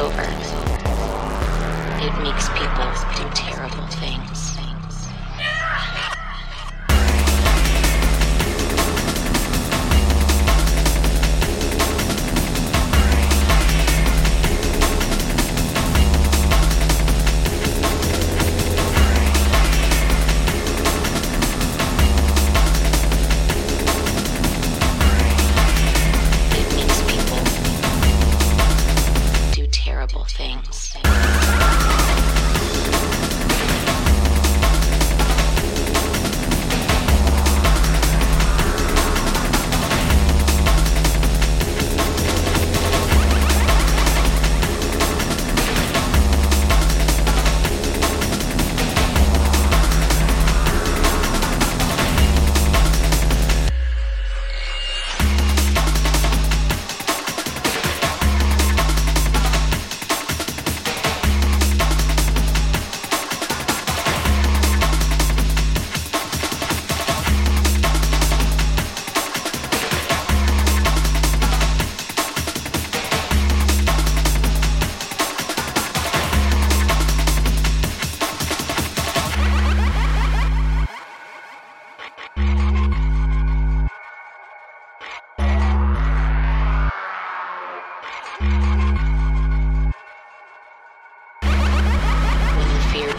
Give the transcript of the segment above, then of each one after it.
over, it makes people do terrible things. Things.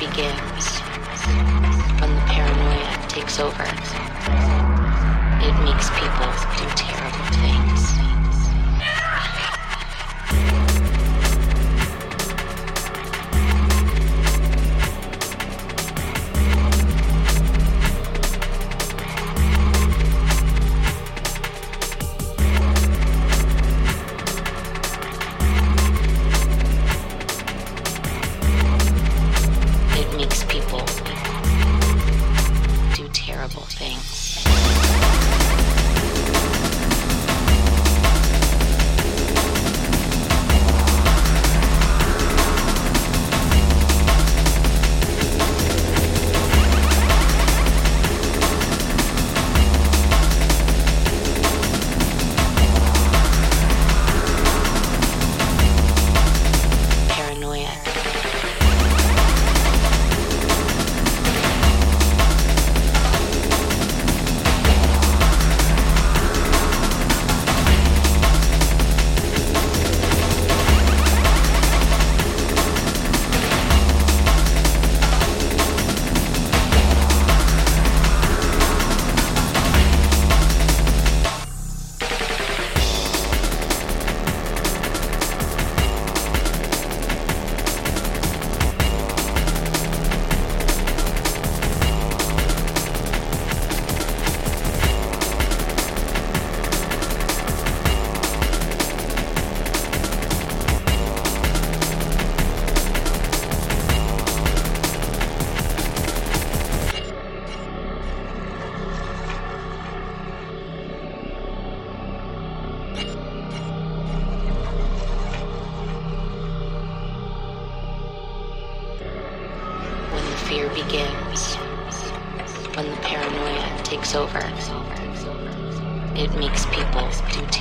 Begins, when the paranoia takes over, it makes people do terrible things. Fear begins, when the paranoia takes over, it makes people do.